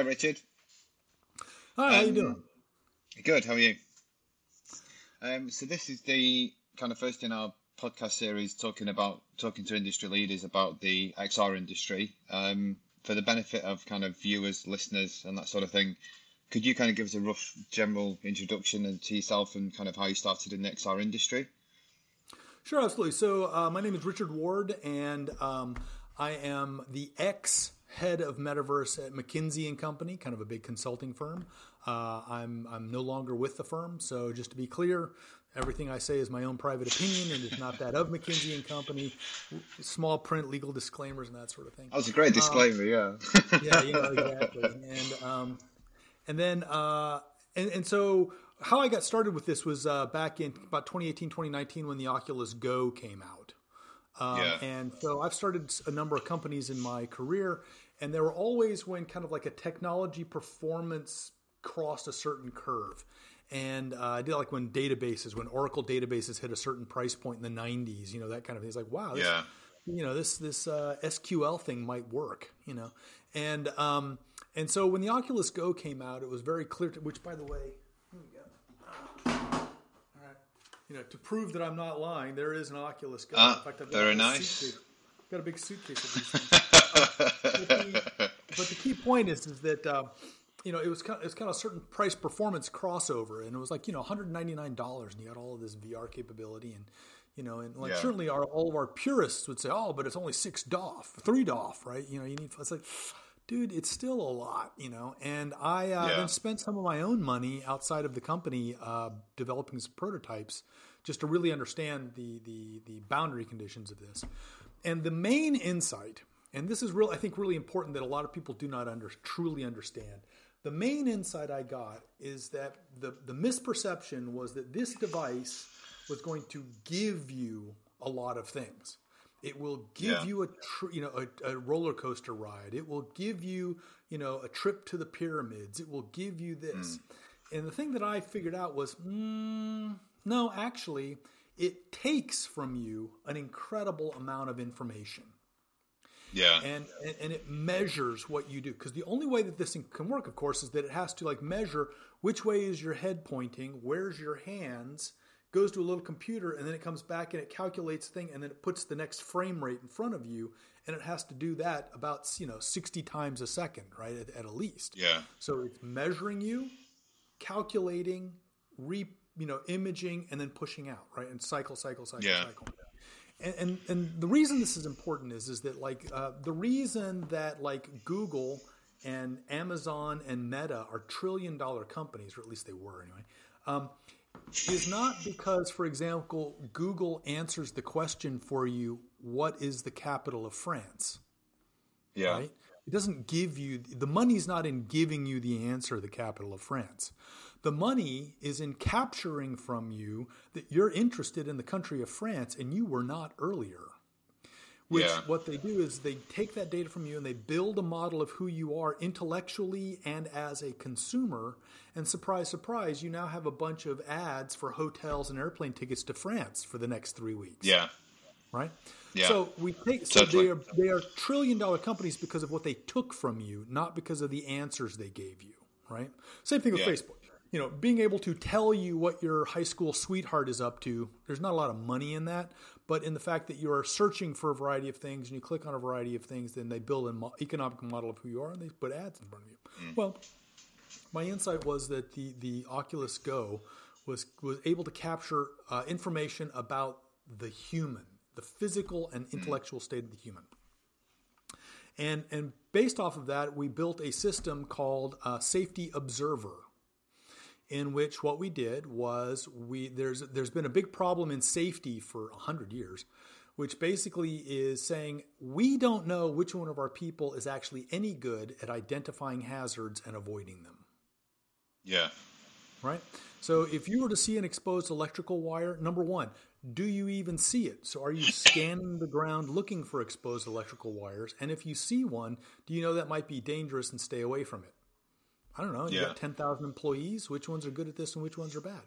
Hi, Richard. Hi, how are you doing? Good. How are you? Um, so this is the kind of first in our podcast series talking about talking to industry leaders about the XR industry. Um, for the benefit of kind of viewers, listeners, and that sort of thing, could you kind of give us a rough general introduction and to yourself and kind of how you started in the XR industry? Sure, absolutely. So uh, my name is Richard Ward, and um, I am the ex head of metaverse at McKinsey and Company, kind of a big consulting firm. Uh, I'm I'm no longer with the firm, so just to be clear, everything I say is my own private opinion, and it's not that of McKinsey and Company. Small print, legal disclaimers, and that sort of thing. That was a great disclaimer, um, yeah. yeah, you know exactly. And um, and then uh, and and so how I got started with this was uh, back in about 2018, 2019 when the Oculus Go came out. Um, yeah. And so I've started a number of companies in my career, and there were always when kind of like a technology performance crossed a certain curve. And uh, I did like when databases, when Oracle databases hit a certain price point in the 90s, you know, that kind of thing. It's like, wow, this, yeah. you know, this this uh, SQL thing might work, you know. And um, and so when the Oculus Go came out, it was very clear. To, which, by the way, here we go. All right, you know, to prove that I'm not lying, there is an Oculus Go. Ah, in fact, I've got very nice. Suitcase. Got a big suitcase of these things. But, the, but, the, key point is, is that. Uh, you know, it was kind of, it was kind of a certain price performance crossover, and it was like you know, one hundred ninety nine dollars, and you got all of this VR capability, and you know, and like yeah. certainly our all of our purists would say, oh, but it's only six DOF, three DOF, right? You know, you need it's like, dude, it's still a lot, you know. And I uh, yeah. then spent some of my own money outside of the company uh, developing some prototypes just to really understand the the the boundary conditions of this. And the main insight, and this is real, I think, really important that a lot of people do not under, truly understand the main insight I got is that the, the misperception was that this device was going to give you a lot of things. It will give yeah. you a tr- you know a, a, roller coaster ride. It will give you you know a trip to the pyramids. It will give you this. Mm. And the thing that I figured out was mm, no, actually, it takes from you an incredible amount of information. Yeah. And, and, and it measures what you do because the only way that this can work, of course, is that it has to like measure which way is your head pointing, where's your hands, goes to a little computer, and then it comes back and it calculates the thing, and then it puts the next frame rate in front of you, and it has to do that about you know sixty times a second, right, at, at least. Yeah. So it's measuring you, calculating, re you know imaging, and then pushing out, right, and cycle, cycle, cycle, yeah. cycle and, and, and the reason this is important is is that like uh, the reason that like Google and Amazon and Meta are trillion dollar companies, or at least they were anyway, um, is not because, for example, Google answers the question for you, "What is the capital of France?" Yeah. Right? It doesn't give you the money's not in giving you the answer, the capital of France. The money is in capturing from you that you're interested in the country of France and you were not earlier. Which yeah. what they do is they take that data from you and they build a model of who you are intellectually and as a consumer. And surprise, surprise, you now have a bunch of ads for hotels and airplane tickets to France for the next three weeks. Yeah. Right? Yeah. So we take so they are they are trillion dollar companies because of what they took from you, not because of the answers they gave you. Right? Same thing with yeah. Facebook you know, being able to tell you what your high school sweetheart is up to, there's not a lot of money in that, but in the fact that you are searching for a variety of things and you click on a variety of things, then they build an economic model of who you are and they put ads in front of you. Mm. Well, my insight was that the, the Oculus Go was, was able to capture uh, information about the human, the physical and mm. intellectual state of the human. And, and based off of that, we built a system called uh, Safety Observer in which what we did was we there's there's been a big problem in safety for 100 years which basically is saying we don't know which one of our people is actually any good at identifying hazards and avoiding them. Yeah. Right? So if you were to see an exposed electrical wire number 1 do you even see it? So are you scanning the ground looking for exposed electrical wires? And if you see one do you know that might be dangerous and stay away from it I don't know. You yeah. got 10,000 employees. Which ones are good at this and which ones are bad?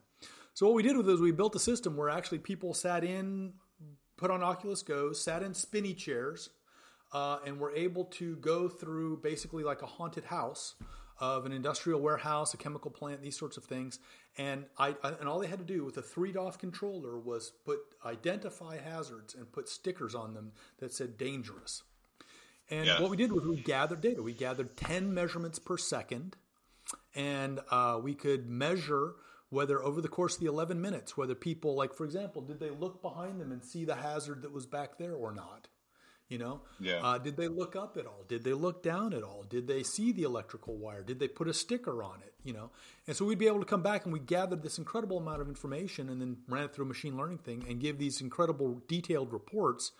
So what we did with it is we built a system where actually people sat in, put on Oculus Go, sat in spinny chairs, uh, and were able to go through basically like a haunted house of an industrial warehouse, a chemical plant, these sorts of things. And I, I and all they had to do with a three DOF controller was put identify hazards and put stickers on them that said dangerous. And yeah. what we did was we gathered data. We gathered 10 measurements per second, and uh, we could measure whether over the course of the 11 minutes, whether people, like for example, did they look behind them and see the hazard that was back there or not? You know, yeah. Uh, did they look up at all? Did they look down at all? Did they see the electrical wire? Did they put a sticker on it? You know, and so we'd be able to come back and we gathered this incredible amount of information and then ran it through a machine learning thing and give these incredible detailed reports.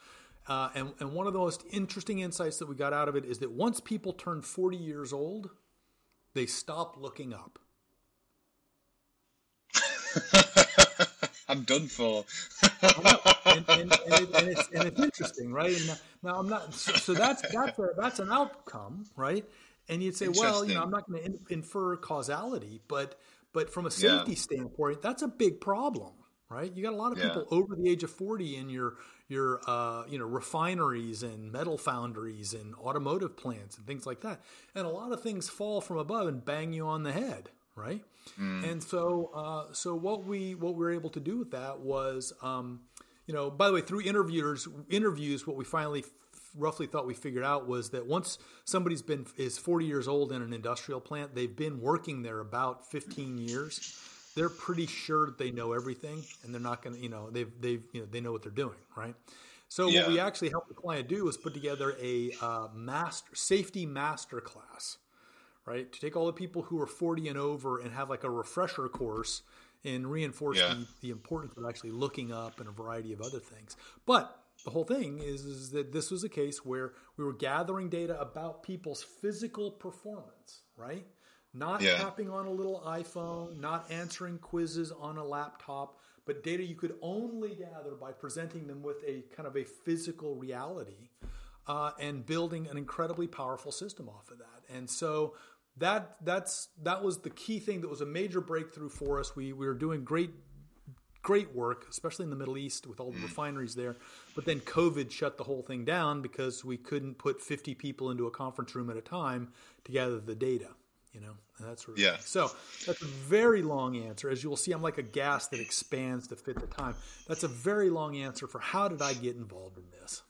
Uh, and, and one of the most interesting insights that we got out of it is that once people turn 40 years old, they stop looking up. I'm done for. and, and, and, it, it's, and it's interesting, right? And now I'm not. So, so that's that's a, that's an outcome, right? And you'd say, well, you know, I'm not going to infer causality, but but from a safety yeah. standpoint, that's a big problem, right? You got a lot of people over the age of 40 in your your uh, you know refineries and metal foundries and automotive plants and things like that, and a lot of things fall from above and bang you on the head, right? Mm. And so, uh, so what we what we were able to do with that was, um, you know, by the way, through interviewers interviews, what we finally f- roughly thought we figured out was that once somebody's been is 40 years old in an industrial plant, they've been working there about 15 years. They're pretty sure that they know everything, and they're not going to, you know, they've they've you know they know what they're doing, right? So yeah. what we actually helped the client do is put together a uh, master safety master class right? To take all the people who are 40 and over and have like a refresher course and reinforce yeah. the, the importance of actually looking up and a variety of other things. But the whole thing is, is that this was a case where we were gathering data about people's physical performance, right? Not yeah. tapping on a little iPhone, not answering quizzes on a laptop, but data you could only gather by presenting them with a kind of a physical reality uh, and building an incredibly powerful system off of that. And so that that's that was the key thing that was a major breakthrough for us. We we were doing great great work, especially in the Middle East with all the mm. refineries there. But then COVID shut the whole thing down because we couldn't put 50 people into a conference room at a time to gather the data. You know, and that's sort of yeah. So that's a very long answer. As you will see, I'm like a gas that expands to fit the time. That's a very long answer for how did I get involved in this.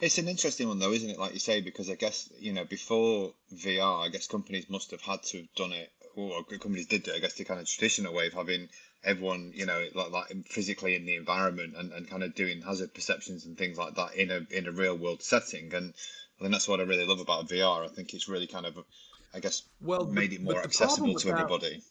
It's an interesting one though, isn't it? Like you say, because I guess you know before VR, I guess companies must have had to have done it, or companies did it. I guess the kind of traditional way of having everyone, you know, like, like physically in the environment and, and kind of doing hazard perceptions and things like that in a in a real world setting. And I think that's what I really love about VR. I think it's really kind of, I guess, well, made it more accessible to everybody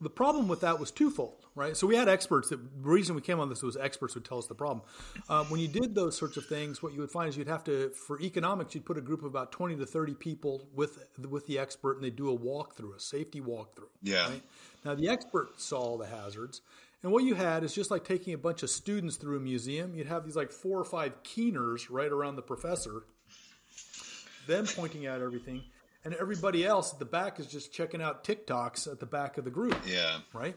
the problem with that was twofold, right? So we had experts. That, the reason we came on this was experts would tell us the problem. Um, when you did those sorts of things, what you would find is you'd have to, for economics, you'd put a group of about twenty to thirty people with with the expert, and they do a walkthrough, a safety walkthrough. Yeah. Right? Now the expert saw all the hazards, and what you had is just like taking a bunch of students through a museum. You'd have these like four or five keeners right around the professor, them pointing out everything and everybody else at the back is just checking out TikToks at the back of the group. Yeah. Right?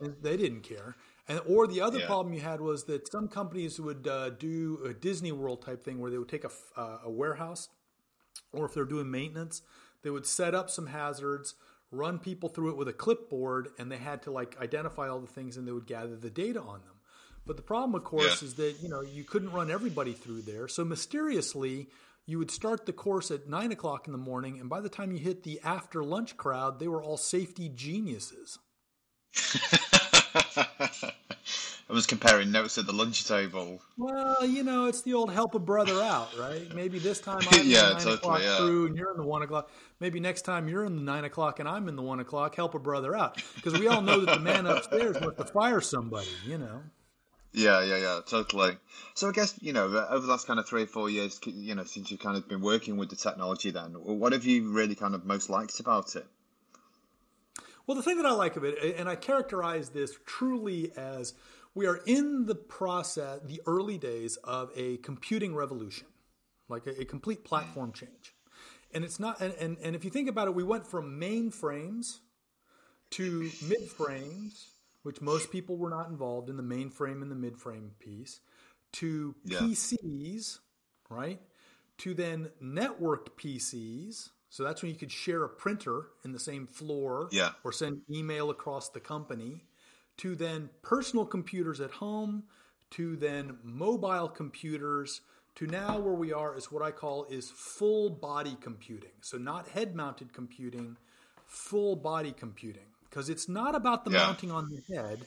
And they didn't care. And or the other yeah. problem you had was that some companies would uh, do a Disney World type thing where they would take a, uh, a warehouse, or if they're doing maintenance, they would set up some hazards, run people through it with a clipboard, and they had to like identify all the things, and they would gather the data on them. But the problem, of course, yeah. is that you know you couldn't run everybody through there. So mysteriously, you would start the course at nine o'clock in the morning, and by the time you hit the after lunch crowd, they were all safety geniuses. I was comparing notes at the lunch table. Well, you know, it's the old help a brother out, right? Maybe this time I'm in yeah, the nine totally, o'clock yeah. crew and you're in the one o'clock. Maybe next time you're in the nine o'clock and I'm in the one o'clock. Help a brother out because we all know that the man upstairs wants to fire somebody. You know. Yeah, yeah, yeah, totally. So I guess you know over the last kind of three or four years, you know, since you've kind of been working with the technology, then what have you really kind of most liked about it? Well, the thing that I like of it, and I characterize this truly as we are in the process, the early days of a computing revolution, like a, a complete platform mm. change. And it's not, and, and, and if you think about it, we went from mainframes to midframes which most people were not involved in the mainframe and the midframe piece, to yeah. PCs, right? To then networked PCs, So that's when you could share a printer in the same floor Yeah. or send email across the company to then personal computers at home to then mobile computers to now where we are is what I call is full body computing. So not head mounted computing, full body computing because it's not about the Yeah. mounting on the head.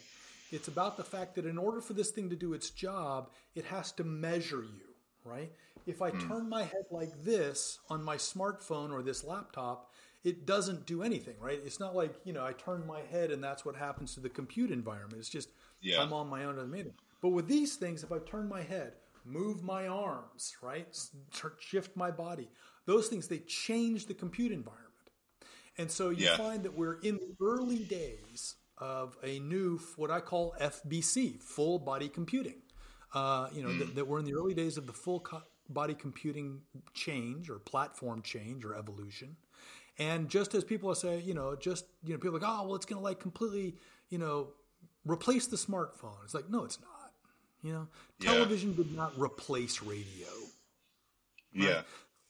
It's about the fact that in order for this thing to do its job, it has to measure you, right? If I hmm. turn my head like this on my smartphone or this laptop, it doesn't do anything, right? It's not like, you know, I turn my head and that's what happens to the compute environment. It's just Yeah. I'm on my own the meeting. But with these things, if I turn my head, move my arms, right, shift my body, those things they change the compute environment. And so you Yeah. find that we're in the early days of a new what I call FBC, full body computing. Uh, you know that, that we're in the early days of the full co- body computing change or platform change or evolution. And just as people say, you know, just you know, people are like, oh, well, it's going to like completely, you know, replace the smartphone. It's like, no, it's not. You know, Yeah. television did not replace radio. Yeah.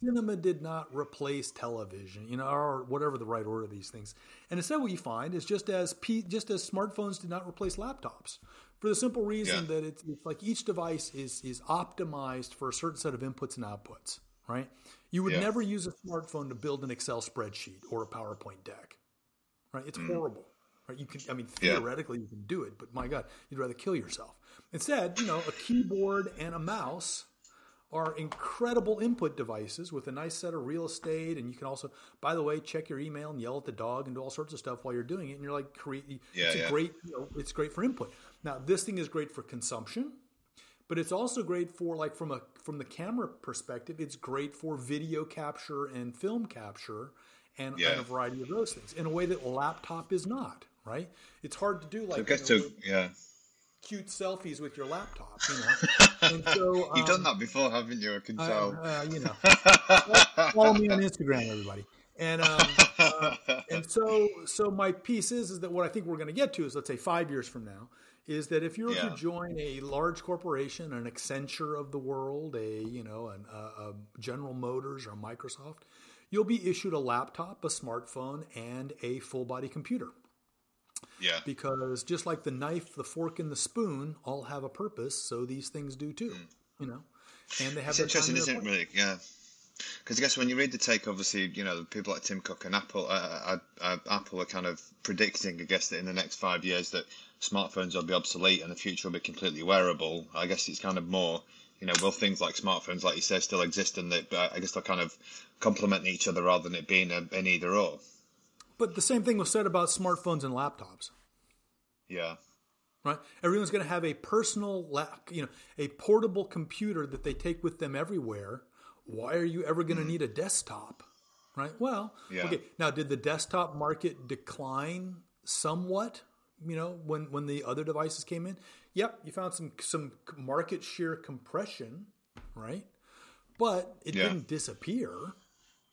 Cinema did not replace television, you know, or whatever the right order of these things. And instead, what you find is just as P, just as smartphones did not replace laptops, for the simple reason Yeah. that it's, it's like each device is is optimized for a certain set of inputs and outputs. Right? You would Yeah. never use a smartphone to build an Excel spreadsheet or a PowerPoint deck. Right? It's horrible. Right? You can, I mean, Mm. Yeah. theoretically you can do it, but my God, you'd rather kill yourself. Instead, you know, a keyboard and a mouse are incredible input devices with a nice set of real estate and you can also by the way check your email and yell at the dog and do all sorts of stuff while you're doing it and you're like create Yeah, it's yeah. great you know, it's great for input now this thing is great for consumption but it's also great for like from a from the camera perspective it's great for video capture and film capture and, Yeah. and a variety of those things in a way that laptop is not right it's hard to do like I guess you know, to yeah. Cute selfies with your laptop you know and so You've um, done that before, haven't you? I can tell. uh, you know, follow me on Instagram, everybody. And um, uh, and so so my piece is is that what I think we're going to get to is let's say five years from now is that if you're Yeah. to join a large corporation, an Accenture of the world, a you know, an, a, a General Motors or Microsoft, you'll be issued a laptop, a smartphone, and a full body computer yeah. because just like the knife, the fork, and the spoon all have a purpose, so these things do too. You know, and they have. It's their interesting, isn't it? Really, yeah. Because I guess when you read the take, obviously, you know, people like Tim Cook and Apple, uh, uh, uh, Apple are kind of predicting, I guess, that in the next five years that smartphones will be obsolete and the future will be completely wearable. I guess it's kind of more, you know, will things like smartphones, like you say, still exist, and that I guess they'll kind of complement each other rather than it being a, an either or. But the same thing was said about smartphones and laptops, Yeah, right? Everyone's going to have a personal, you know, a portable computer that they take with them everywhere. Why are you ever going to mm-hmm. need a desktop, right? Well, Yeah. okay. Now, did the desktop market decline somewhat? You know, when when the other devices came in, yep, you found some some market share compression, right? But it Yeah. didn't disappear.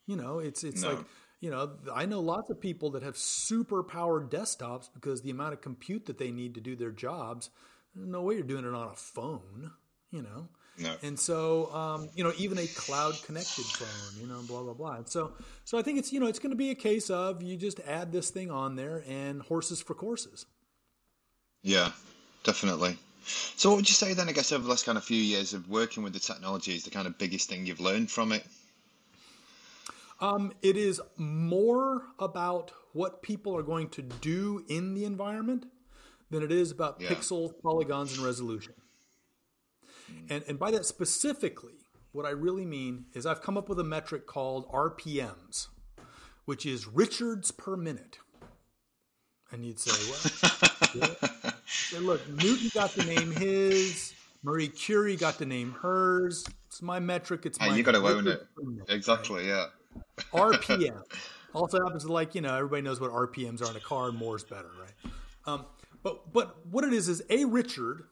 You know, it's it's No. like you know, I know lots of people that have super powered desktops because the amount of compute that they need to do their jobs, there's no way you're doing it on a phone, you know. no, And so, um, you know, even a cloud connected phone, you know, blah blah blah. And so, so I think it's you know it's going to be a case of you just add this thing on there and horses for courses. yeah, definitely. So, what would you say then? I guess over the last kind of few years of working with the technology is the kind of biggest thing you've learned from it. Um, it is more about what people are going to do in the environment than it is about Yeah. pixels, polygons, and resolution. And, and by that specifically, what I really mean is I've come up with a metric called RPMs, which is Richards per minute. And you'd say, what? Yeah. Say, look, Newton got to name his, Marie Curie got to name hers. It's my metric. It's Hey, my you got to own it. minute. Exactly. Yeah. RPM. also happens to like you know everybody knows what RPMs are in a car, and more is better, right? Um, but but what it is is a Richard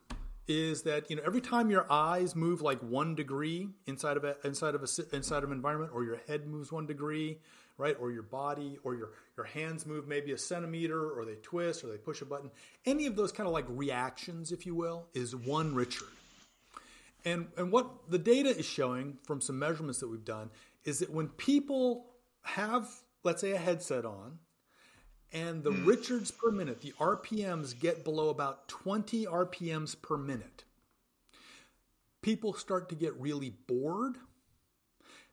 is that you know every time your eyes move like one degree inside of a inside of a inside of an environment, or your head moves one degree, right, or your body, or your your hands move maybe a centimeter, or they twist, or they push a button. Any of those kind of like reactions, if you will, is one Richard. And and what the data is showing from some measurements that we've done is that when people have, let's say, a headset on, and the mm. Richards per minute, the RPMs get below about 20 RPMs per minute. People start to get really bored.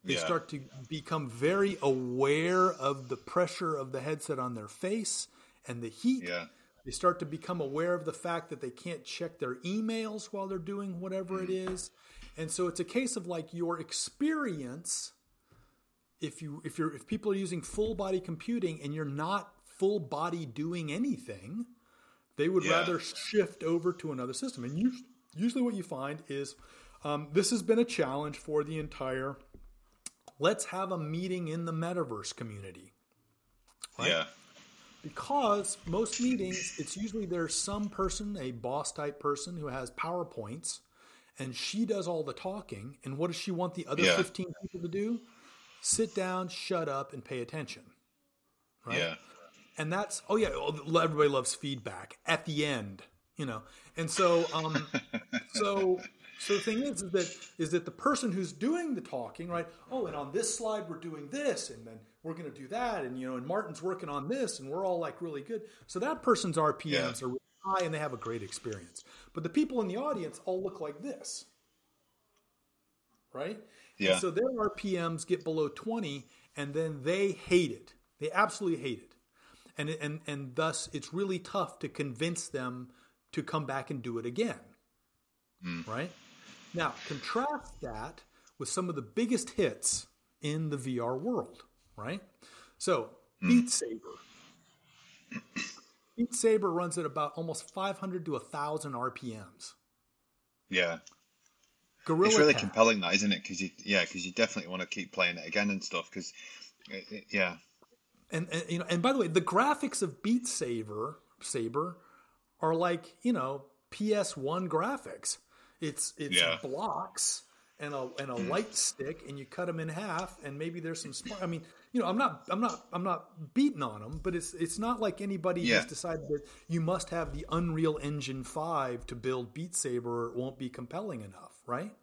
They yeah. start to become very aware of the pressure of the headset on their face and the heat. Yeah. They start to become aware of the fact that they can't check their emails while they're doing whatever mm. it is. And so it's a case of like your experience if you if you're if people are using full body computing and you're not full body doing anything, they would yeah. rather shift over to another system. And usually, usually what you find is um, this has been a challenge for the entire let's have a meeting in the metaverse community. Right? Yeah. Because most meetings, it's usually there's some person, a boss type person who has PowerPoints and she does all the talking. And what does she want the other yeah. 15 people to do? Sit down, shut up, and pay attention. Right? Yeah. And that's, oh, yeah, everybody loves feedback at the end, you know. And so, um, so so the thing is, is that is that the person who's doing the talking, right? Oh, and on this slide we're doing this, and then we're going to do that, and you know, and Martyn's working on this, and we're all like really good. So that person's RPMs yeah. are really high, and they have a great experience. But the people in the audience all look like this, right? Yeah. And so their RPMs get below twenty, and then they hate it. They absolutely hate it, and and and thus it's really tough to convince them to come back and do it again. Mm. Right? Now, contrast that with some of the biggest hits in the VR world, right? So, mm. Beat Saber. Beat Saber runs at about almost 500 to 1,000 RPMs. Yeah. Gorilla it's really compelling, that isn't it? Because you, yeah, because you definitely want to keep playing it again and stuff. Because, yeah. And, and you know, and by the way, the graphics of Beat Saber, Saber, are like you know PS1 graphics. It's it's yeah. blocks and a and a mm. light stick, and you cut them in half, and maybe there's some. Spark. I mean, you know, I'm not I'm not I'm not beating on them, but it's it's not like anybody yeah. has decided that you must have the Unreal Engine five to build Beat Saber, or it won't be compelling enough, right?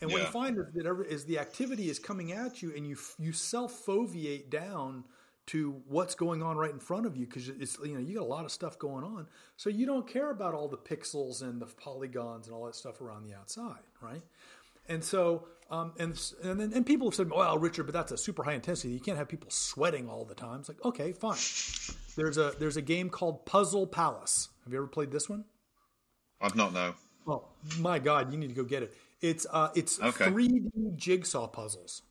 And what you find is that every, is the activity is coming at you, and you you self foveate down to what's going on right in front of you because it's you know you got a lot of stuff going on so you don't care about all the pixels and the polygons and all that stuff around the outside right and so um, and and then and people have said well richard but that's a super high intensity. You can't have people sweating all the time. It's like okay fine. There's a there's a game called Puzzling Places. Have you ever played this one? I've not no. Oh my god you need to go get it. It's uh it's okay. 3d jigsaw puzzles.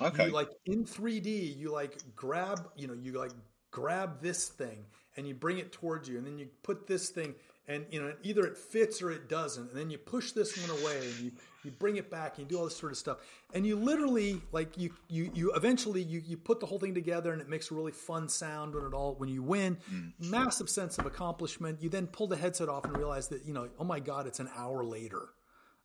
Okay. You like in 3D, you like grab, you know, you like grab this thing and you bring it towards you, and then you put this thing, and you know, either it fits or it doesn't, and then you push this one away, and you you bring it back, and you do all this sort of stuff, and you literally like you you you eventually you you put the whole thing together, and it makes a really fun sound when it all when you win, mm. massive sense of accomplishment. You then pull the headset off and realize that you know, oh my god, it's an hour later.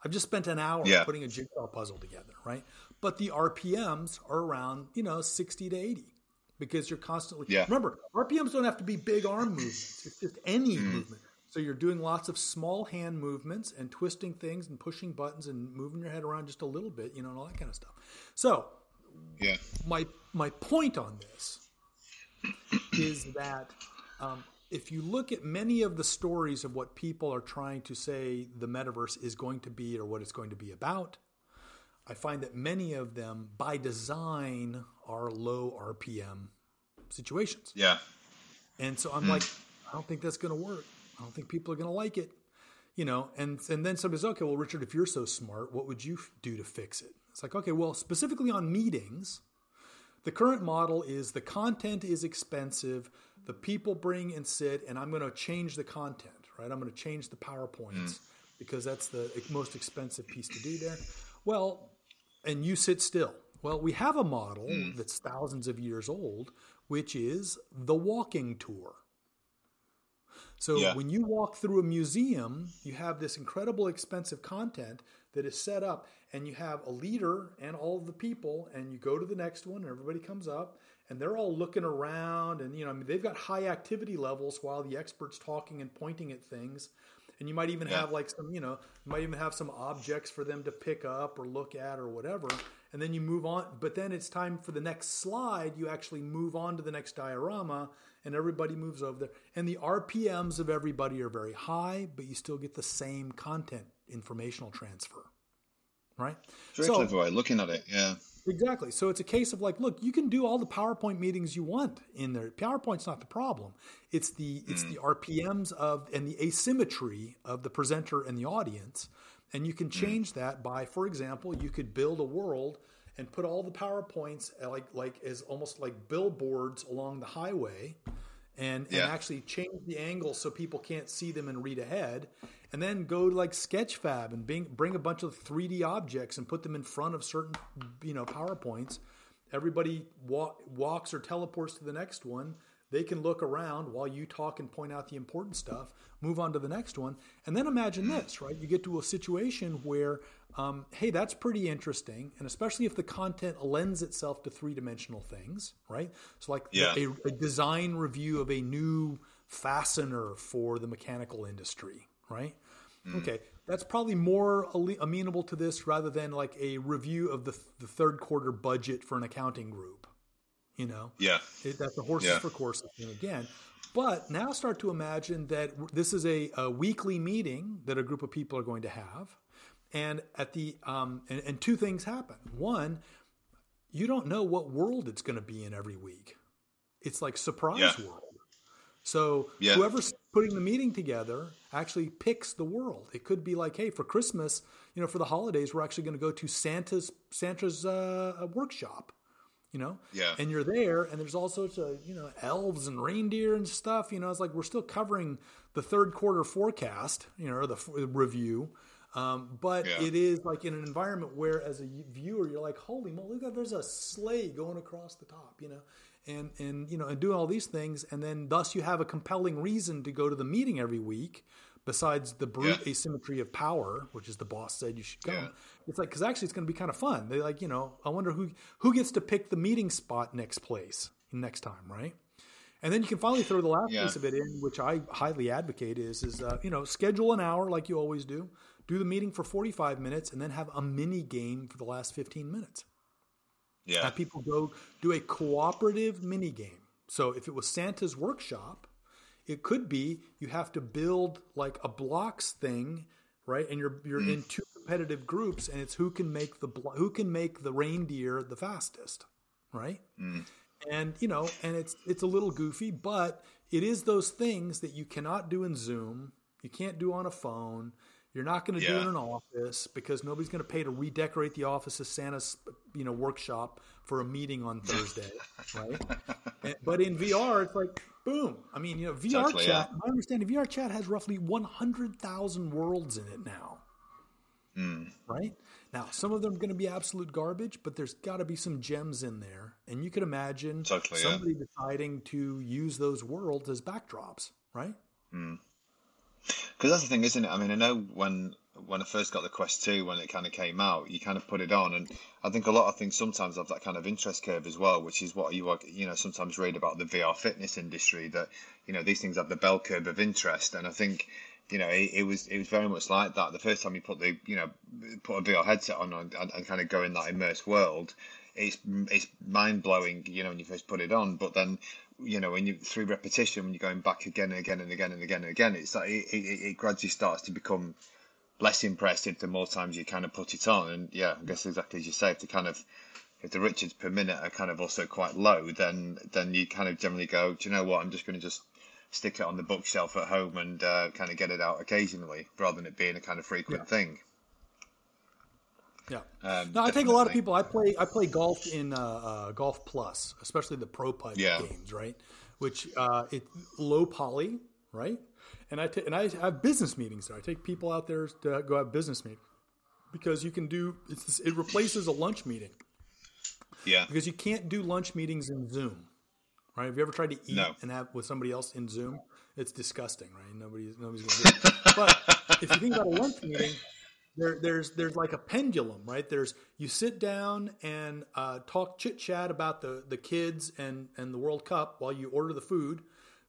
I've just spent an hour yeah. putting a jigsaw puzzle together, right? But the RPMs are around, you know, 60 to 80 because you're constantly. Yeah. Remember, RPMs don't have to be big arm movements, it's just any mm. movement. So you're doing lots of small hand movements and twisting things and pushing buttons and moving your head around just a little bit, you know, and all that kind of stuff. So, yeah. My my point on this is that um, if you look at many of the stories of what people are trying to say the metaverse is going to be or what it's going to be about, I find that many of them, by design, are low RPM situations. Yeah. And so I'm mm. like, I don't think that's going to work. I don't think people are going to like it. You know, and and then somebody's okay. Well, Richard, if you're so smart, what would you do to fix it? It's like okay, well, specifically on meetings, the current model is the content is expensive the people bring and sit, and I'm going to change the content, right? I'm going to change the PowerPoints mm. because that's the most expensive piece to do there. Well, and you sit still. Well, we have a model mm. that's thousands of years old, which is the walking tour. So yeah. when you walk through a museum, you have this incredible expensive content that is set up, and you have a leader and all of the people, and you go to the next one, and everybody comes up, and they're all looking around and you know I mean, they've got high activity levels while the experts talking and pointing at things and you might even yeah. have like some you know you might even have some objects for them to pick up or look at or whatever and then you move on. But then it's time for the next slide. You actually move on to the next diorama, and everybody moves over there. And the RPMs of everybody are very high, but you still get the same content informational transfer. Right? Very so, clever way looking at it. Yeah. Exactly. So it's a case of like, look, you can do all the PowerPoint meetings you want in there. PowerPoint's not the problem. It's the it's mm. the RPMs of and the asymmetry of the presenter and the audience. And you can mm. change that by, for example, you could build a world and put all the PowerPoints uh, like like as almost like billboards along the highway and, yeah. and actually change the angle so people can't see them and read ahead and then go to like Sketchfab and bring, bring a bunch of 3D objects and put them in front of certain, you know, PowerPoints. Everybody walk, walks or teleports to the next one. They can look around while you talk and point out the important stuff, move on to the next one. And then imagine this, right? You get to a situation where, um, hey, that's pretty interesting. And especially if the content lends itself to three dimensional things, right? So, like yeah. a, a design review of a new fastener for the mechanical industry, right? Mm. Okay, that's probably more amenable to this rather than like a review of the, the third quarter budget for an accounting group. You know, yeah, it, that's the horses yeah. for courses thing again. But now start to imagine that this is a, a, weekly meeting that a group of people are going to have, and at the um, and, and two things happen. One, you don't know what world it's going to be in every week. It's like surprise yeah. world. So yeah. whoever's putting the meeting together actually picks the world. It could be like, hey, for Christmas, you know, for the holidays, we're actually going to go to Santa's Santa's uh, workshop. You know, yeah, and you're there, and there's all sorts of you know elves and reindeer and stuff. You know, it's like we're still covering the third quarter forecast, you know, the, the review. Um, but yeah. it is like in an environment where, as a viewer, you're like, "Holy moly! There's a sleigh going across the top," you know, and and you know and doing all these things and then thus you have a compelling reason to go to the meeting every week besides the brute yeah. asymmetry of power which is the boss said you should come yeah. it's like because actually it's going to be kind of fun they like you know i wonder who who gets to pick the meeting spot next place next time right and then you can finally throw the last yeah. piece of it in which i highly advocate is is uh, you know schedule an hour like you always do do the meeting for 45 minutes and then have a mini game for the last 15 minutes yeah. Have people go do a cooperative mini game. So if it was Santa's workshop, it could be you have to build like a blocks thing, right? And you're you're mm. in two competitive groups, and it's who can make the who can make the reindeer the fastest, right? Mm. And you know, and it's it's a little goofy, but it is those things that you cannot do in Zoom, you can't do on a phone, you're not going to yeah. do it in an office because nobody's going to pay to redecorate the office as Santa's, you know, workshop for a meeting on Thursday, right? And, but in VR, it's like boom. I mean, you know, VR chat. Yeah. My understanding, VR chat has roughly 100,000 worlds in it now. Mm. Right now, some of them are going to be absolute garbage, but there's got to be some gems in there, and you can imagine somebody yeah. deciding to use those worlds as backdrops, right? Mm. Because that's the thing, isn't it? I mean, I know when when I first got the Quest 2, when it kind of came out, you kind of put it on, and I think a lot of things sometimes have that kind of interest curve as well, which is what you are, you know sometimes read about the VR fitness industry that you know these things have the bell curve of interest, and I think you know it, it was it was very much like that. The first time you put the you know put a VR headset on and, and kind of go in that immersed world, it's it's mind blowing, you know, when you first put it on. But then you know, when you through repetition, when you're going back again and again and again and again and again, it's like it, it, it gradually starts to become less impressive the more times you kind of put it on. And yeah, I guess exactly as you say, if the kind of if the Richards per minute are kind of also quite low, then then you kind of generally go, do you know what? I'm just going to just stick it on the bookshelf at home and uh, kind of get it out occasionally, rather than it being a kind of frequent yeah. thing. Yeah. Um, no, I think a lot of people. I play I play golf in uh, uh, Golf Plus, especially the pro pipe yeah. games, right? Which uh, it low poly, right? And I t- and I have business meetings there. I take people out there to go have business meetings because you can do it's it replaces a lunch meeting. Yeah. Because you can't do lunch meetings in Zoom, right? Have you ever tried to eat no. and have with somebody else in Zoom? It's disgusting, right? Nobody's nobody's going to do it. but if you think about a lunch meeting, there, there's there's like a pendulum, right? There's you sit down and uh, talk chit chat about the the kids and and the World Cup while you order the food.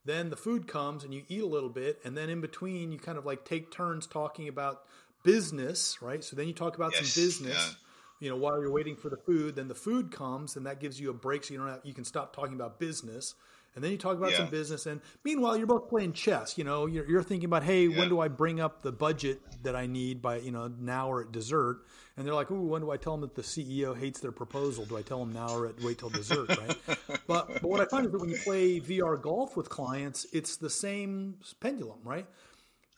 Then the food comes and you eat a little bit, and then in between you kind of like take turns talking about business, right? So then you talk about yes, some business. Yeah. you know, while you're waiting for the food, then the food comes and that gives you a break so you don't have, you can stop talking about business. And then you talk about Yeah. some business. And meanwhile, you're both playing chess. You know, you're, you're thinking about, hey, Yeah. when do I bring up the budget that I need by, you know, now or at dessert? And they're like, ooh, when do I tell them that the CEO hates their proposal? Do I tell them now or at, wait till dessert, right? but, but what I find is that when you play VR golf with clients, it's the same pendulum, right?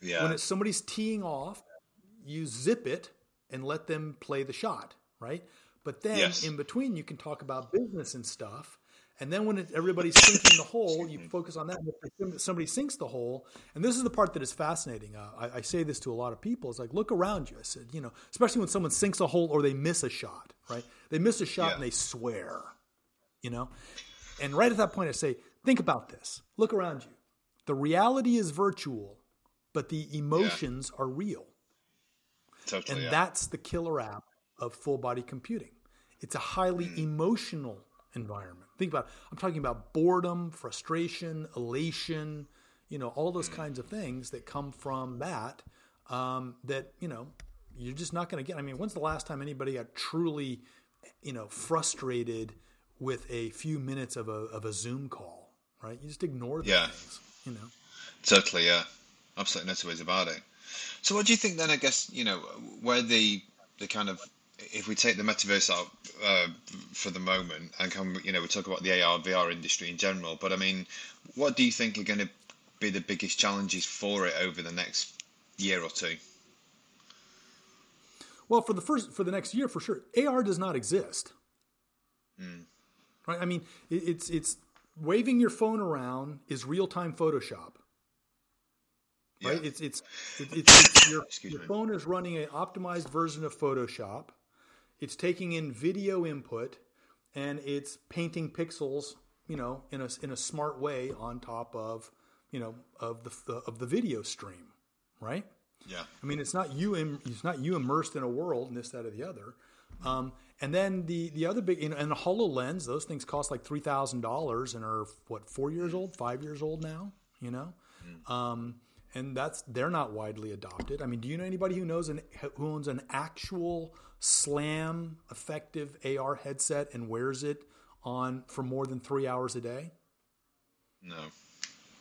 Yeah. when it's somebody's teeing off, you zip it and let them play the shot, right? But then Yes. in between, you can talk about business and stuff. And then when it, everybody's sinking the hole, you focus on that. And if somebody sinks the hole, and this is the part that is fascinating. Uh, I, I say this to a lot of people. It's like, look around you. I said, you know, especially when someone sinks a hole or they miss a shot, right? They miss a shot Yeah. and they swear, you know? And right at that point, I say, think about this. Look around you. The reality is virtual, but the emotions are real. totally. And yeah. that's the killer app of full body computing. It's a highly Mm. emotional environment. Think about it. I'm talking about boredom, frustration, elation, you know, all those kinds of things that come from that um, that, you know, you're just not going to get. I mean, when's the last time anybody got truly, you know, frustrated with a few minutes of a, of a Zoom call, right? You just ignore Yeah. things, you know. Totally, yeah. Absolutely no two ways about it. So what do you think then, I guess, you know, where the the kind of if we take the metaverse out uh, for the moment and come, you know, we talk about the AR VR industry in general, but I mean, what do you think are going to be the biggest challenges for it over the next year or two? Well, for the first for the next year, for sure, AR does not exist. Right? I mean, it, it's it's waving your phone around is real time Photoshop. Right? Yeah. It's it's it, it's, it's your, your phone is running an optimized version of Photoshop. It's taking in video input and it's painting pixels, you know, in a in a smart way on top of you know of the of the video stream, right? Yeah. I mean, it's not you. Im- it's not you immersed in a world and this, that, or the other. Um, and then the the other big, you know, and the Hololens, those things cost like three thousand dollars and are what four years old, five years old now. You know, um, and that's they're not widely adopted. I mean, do you know anybody who knows an who owns an actual slam effective AR headset and wears it on for more than three hours a day? No.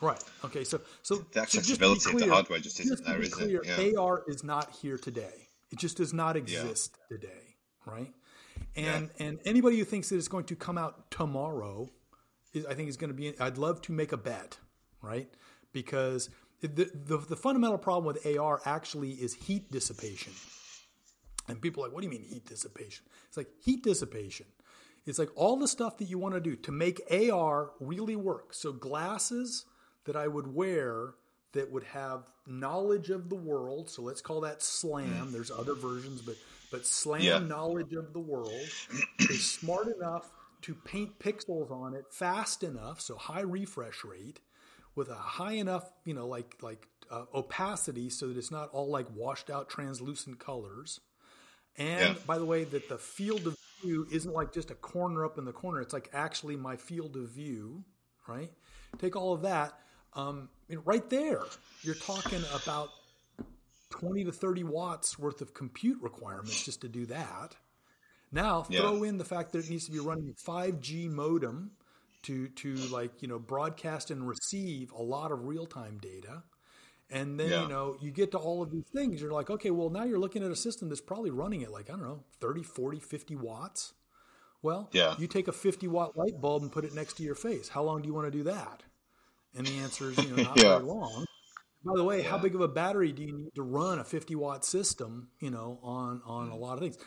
Right. Okay. So, so The so just to be accessibility of the clear- hardware just isn't to there, it? clear, Yeah. AR is not here today. It just does not exist today. Right. And and anybody who thinks that it's going to come out tomorrow, is, I think is going to be. I'd love to make a bet. Right. Because the, the the fundamental problem with AR actually is heat dissipation. And people are like, what do you mean heat dissipation? It's like heat dissipation. It's like all the stuff that you want to do to make AR really work. So glasses that I would wear that would have knowledge of the world. So let's call that SLAM. There's other versions, but but SLAM Yeah. knowledge of the world is smart enough to paint pixels on it fast enough, so high refresh rate, with a high enough, you know, like like uh, opacity, so that it's not all like washed out translucent colors. And Yeah. by the way, that the field of view isn't like just a corner up in the corner. It's like actually my field of view, right? Take all of that. Um, right there, you're talking about 20 to 30 watts worth of compute requirements just to do that. Now Yeah. throw in the fact that it needs to be running a 5G modem to to like you know broadcast and receive a lot of real time data. And then Yeah. you know you get to all of these things you're like okay well now you're looking at a system that's probably running at like I don't know 30 40 50 watts. Well, Yeah. you take a 50 watt light bulb and put it next to your face. How long do you want to do that? And the answer is you know not Yeah. very long. By the way, how big of a battery do you need to run a 50 watt system, you know, on, on a mm-hmm. lot of things?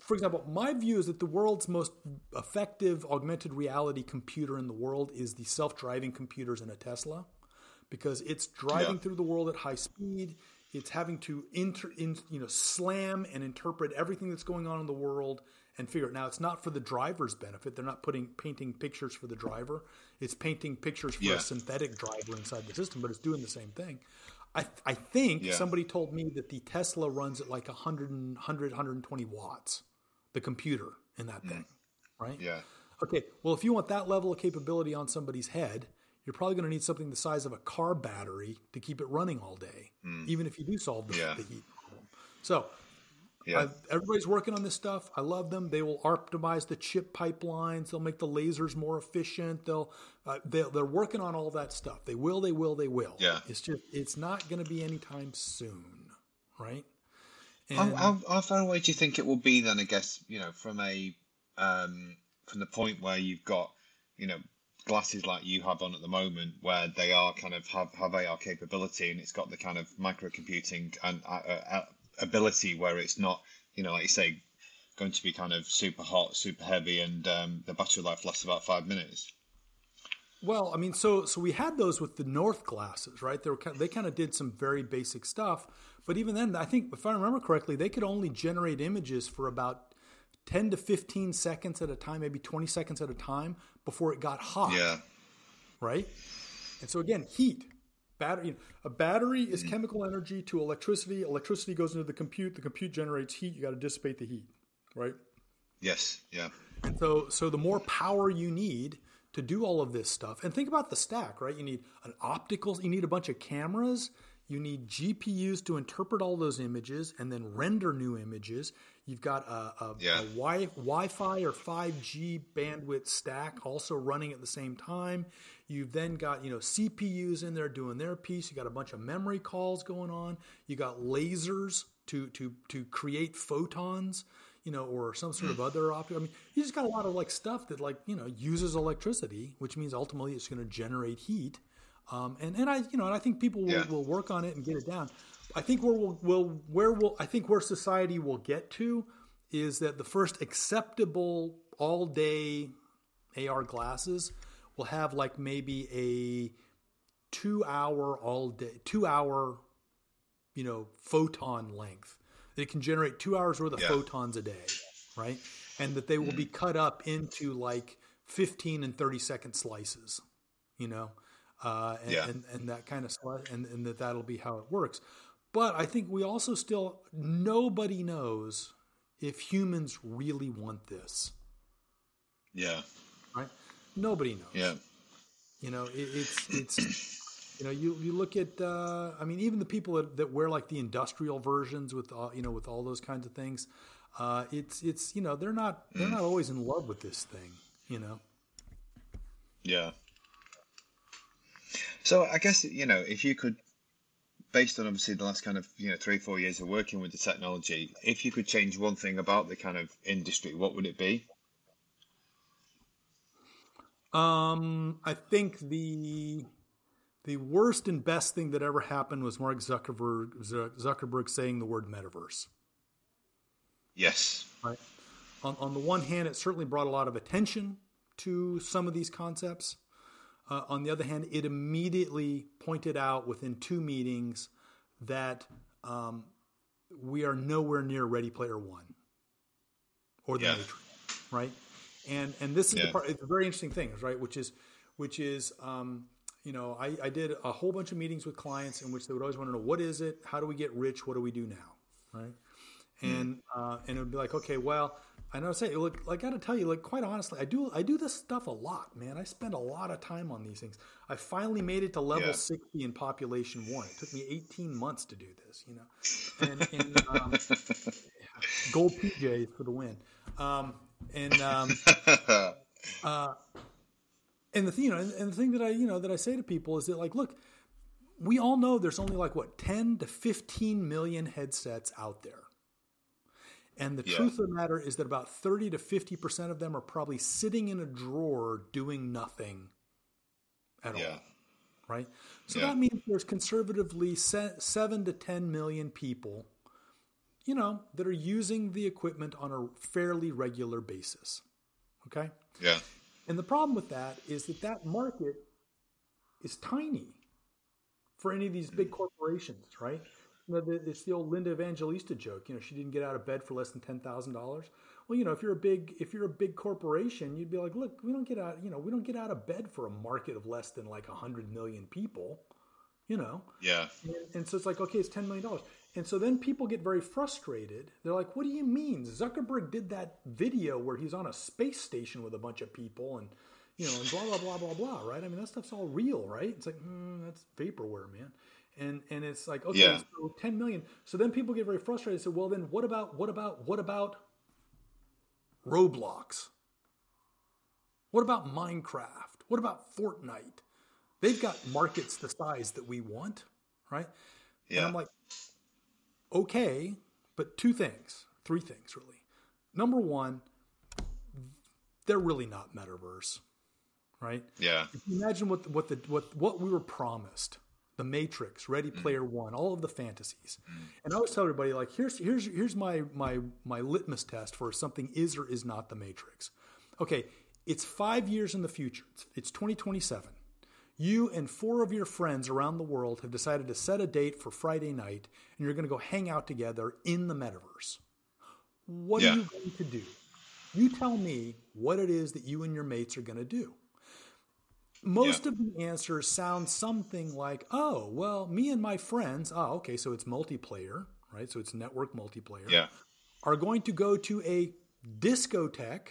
For example, my view is that the world's most effective augmented reality computer in the world is the self driving computers in a Tesla because it's driving Yeah. through the world at high speed. It's having to inter, in, you know, slam and interpret everything that's going on in the world and figure it. Now, it's not for the driver's benefit. They're not putting painting pictures for the driver. It's painting pictures for Yeah. a synthetic driver inside the system, but it's doing the same thing. I, I think Yeah. somebody told me that the Tesla runs at like 100, and- 100 120 watts, the computer in that hmm. thing, right? Yeah. Okay, well, if you want that level of capability on somebody's head, you're probably going to need something the size of a car battery to keep it running all day, hmm. even if you do solve the, Yeah. the heat problem. So, Yeah. I've, everybody's working on this stuff. I love them. They will optimize the chip pipelines. They'll make the lasers more efficient. They'll, uh, they they're working on all that stuff. They will. They will. They will. Yeah. It's just it's not going to be anytime soon, right? How, And how, how far away do you think it will be then? I guess you know from a um, from the point where you've got you know glasses like you have on at the moment, where they are kind of have have AR capability and it's got the kind of microcomputing and uh, uh, ability where it's not you know like you say going to be kind of super hot, super heavy, and um, the battery life lasts about five minutes. Well, I mean, so so we had those with the North glasses, right? They were kind they kind of did some very basic stuff, but even then, I think if I remember correctly, they could only generate images for about ten to fifteen seconds at a time, maybe twenty seconds at a time before it got hot, Yeah, right? And so again, heat. Battery. A battery is mm. chemical energy to electricity. Electricity goes into the compute. The compute generates heat. You got to dissipate the heat, right? yes, yeah, And so, so the more power you need to do all of this stuff, and think about the stack, right? You need an optical, you need a bunch of cameras, you need GPUs to interpret all those images and then render new images. You've got a, a, Yeah. a wi- Wi-Fi or 5G bandwidth stack also running at the same time. You've then got you know CPUs in there doing their piece. You got a bunch of memory calls going on. You got lasers to to to create photons you know, or some sort of hmm. other option. I mean, you just got a lot of like stuff that like you know uses electricity, which means ultimately it's going to generate heat. Um, and and I you know and I think people will, Yeah. will work on it and get it down. I think where we'll, we'll where will I think where society will get to is that the first acceptable all day AR glasses will have like maybe a two hour all day two hour you know photon length it can generate two hours worth of Yeah. photons a day right and that they will be cut up into like 15 and 30 second slices you know uh, and, Yeah. and, and that kind of sli- and, and that that'll be how it works. But i think we also still nobody knows if humans really want this. Yeah, right? Nobody knows. Yeah, you know, it, it's it's you know you you look at uh, I mean even the people that, that wear like the industrial versions with all, you know with all those kinds of things, uh, it's it's you know they're not they're not always in love with this thing. You know, yeah. So I guess you know if you could, based on obviously the last kind of you know three four years of working with the technology, if you could change one thing about the kind of industry, what would it be? um, I think the the worst and best thing that ever happened was Mark Zuckerberg Zuckerberg saying the word metaverse. Yes. Right. On, on the one hand, it certainly brought a lot of attention to some of these concepts. Uh, on the other hand, it immediately pointed out within two meetings that um, we are nowhere near Ready Player One or the Yeah. Matrix, right? And and this is the part. It's a very interesting thing, right? Which is which is um, you know I, I did a whole bunch of meetings with clients in which they would always want to know what is it, how do we get rich, what do we do now, right? and uh, and it would be like, okay, well, I know. Say, look, I got to tell you, like, quite honestly, I do I do this stuff a lot, man. I spend a lot of time on these things. I finally made it to level Yeah. sixty in population one. It took me eighteen months to do this, you know. And, and um, gold PJs for the win. Um, and um, uh, and the thing, you know, and, and the thing that I, you know, that I say to people is that, like, look, we all know there's only like what 10 to 15 million headsets out there. And the Yeah. truth of the matter is that about 30 to 50% of them are probably sitting in a drawer doing nothing at all Yeah. right? So Yeah. that means there's conservatively se- seven to 10 million people, you know, that are using the equipment on a fairly regular basis. Okay. Yeah. And the problem with that is that that market is tiny for any of these big mm. corporations, right? You know, it's the old Linda Evangelista joke. You know, she didn't get out of bed for less than ten thousand dollars. Well, you know, if you're a big if you're a big corporation, you'd be like, look, we don't get out. You know, we don't get out of bed for a market of less than like hundred million people. You know, Yeah. and, and so it's like, okay, it's $10 million. And so then people get very frustrated. They're like, what do you mean? Zuckerberg did that video where he's on a space station with a bunch of people and, you know, and blah, blah, blah, blah, blah, right? I mean, that stuff's all real, right? It's like, mm, that's vaporware, man. And and it's like okay, Yeah. so ten million. So then people get very frustrated. So well, then what about what about what about Roblox? What about Minecraft? What about Fortnite? They've got markets the size that we want, right? And Yeah. I'm like, okay, but two things, three things really. Number one, they're really not metaverse, right? Yeah. Imagine what what the what what we were promised, the Matrix, Ready mm. Player One, all of the fantasies, and I always tell everybody like, here's here's here's my my my litmus test for something is or is not the Matrix. Okay, it's five years in the future. It's, it's 2027. You and four of your friends around the world have decided to set a date for Friday night, and you're going to go hang out together in the metaverse. What Yeah. are you going to do? You tell me what it is that you and your mates are going to do. Most Yeah. of the answers sound something like, oh, well, me and my friends, oh, okay, so it's multiplayer, right? So it's network multiplayer, Yeah. are going to go to a discotheque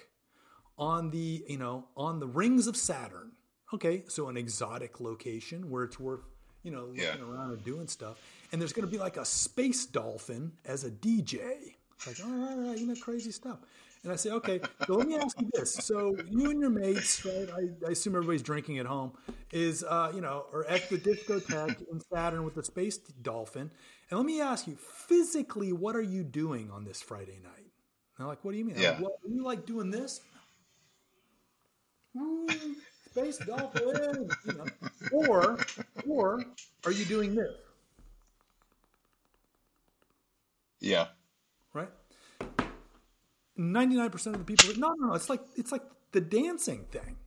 on the, you know, on the rings of Saturn. Okay, so an exotic location where it's worth, you know, looking Yeah. around and doing stuff. And there's going to be like a space dolphin as a DJ. It's like, all right, all right, you know, crazy stuff. And I say, okay, so let me ask you this. So you and your mates, right? I, I assume everybody's drinking at home, is, uh, you know, or at the discotheque in Saturn with the space dolphin. And let me ask you, physically, what are you doing on this Friday night? And they're like, what do you mean? I'm like, Yeah. what, are you like doing this? Ooh, space dolphin, you know. Or, or are you doing this? Yeah. Right? Ninety-nine percent of the people, no, no, no. It's like it's like the dancing thing.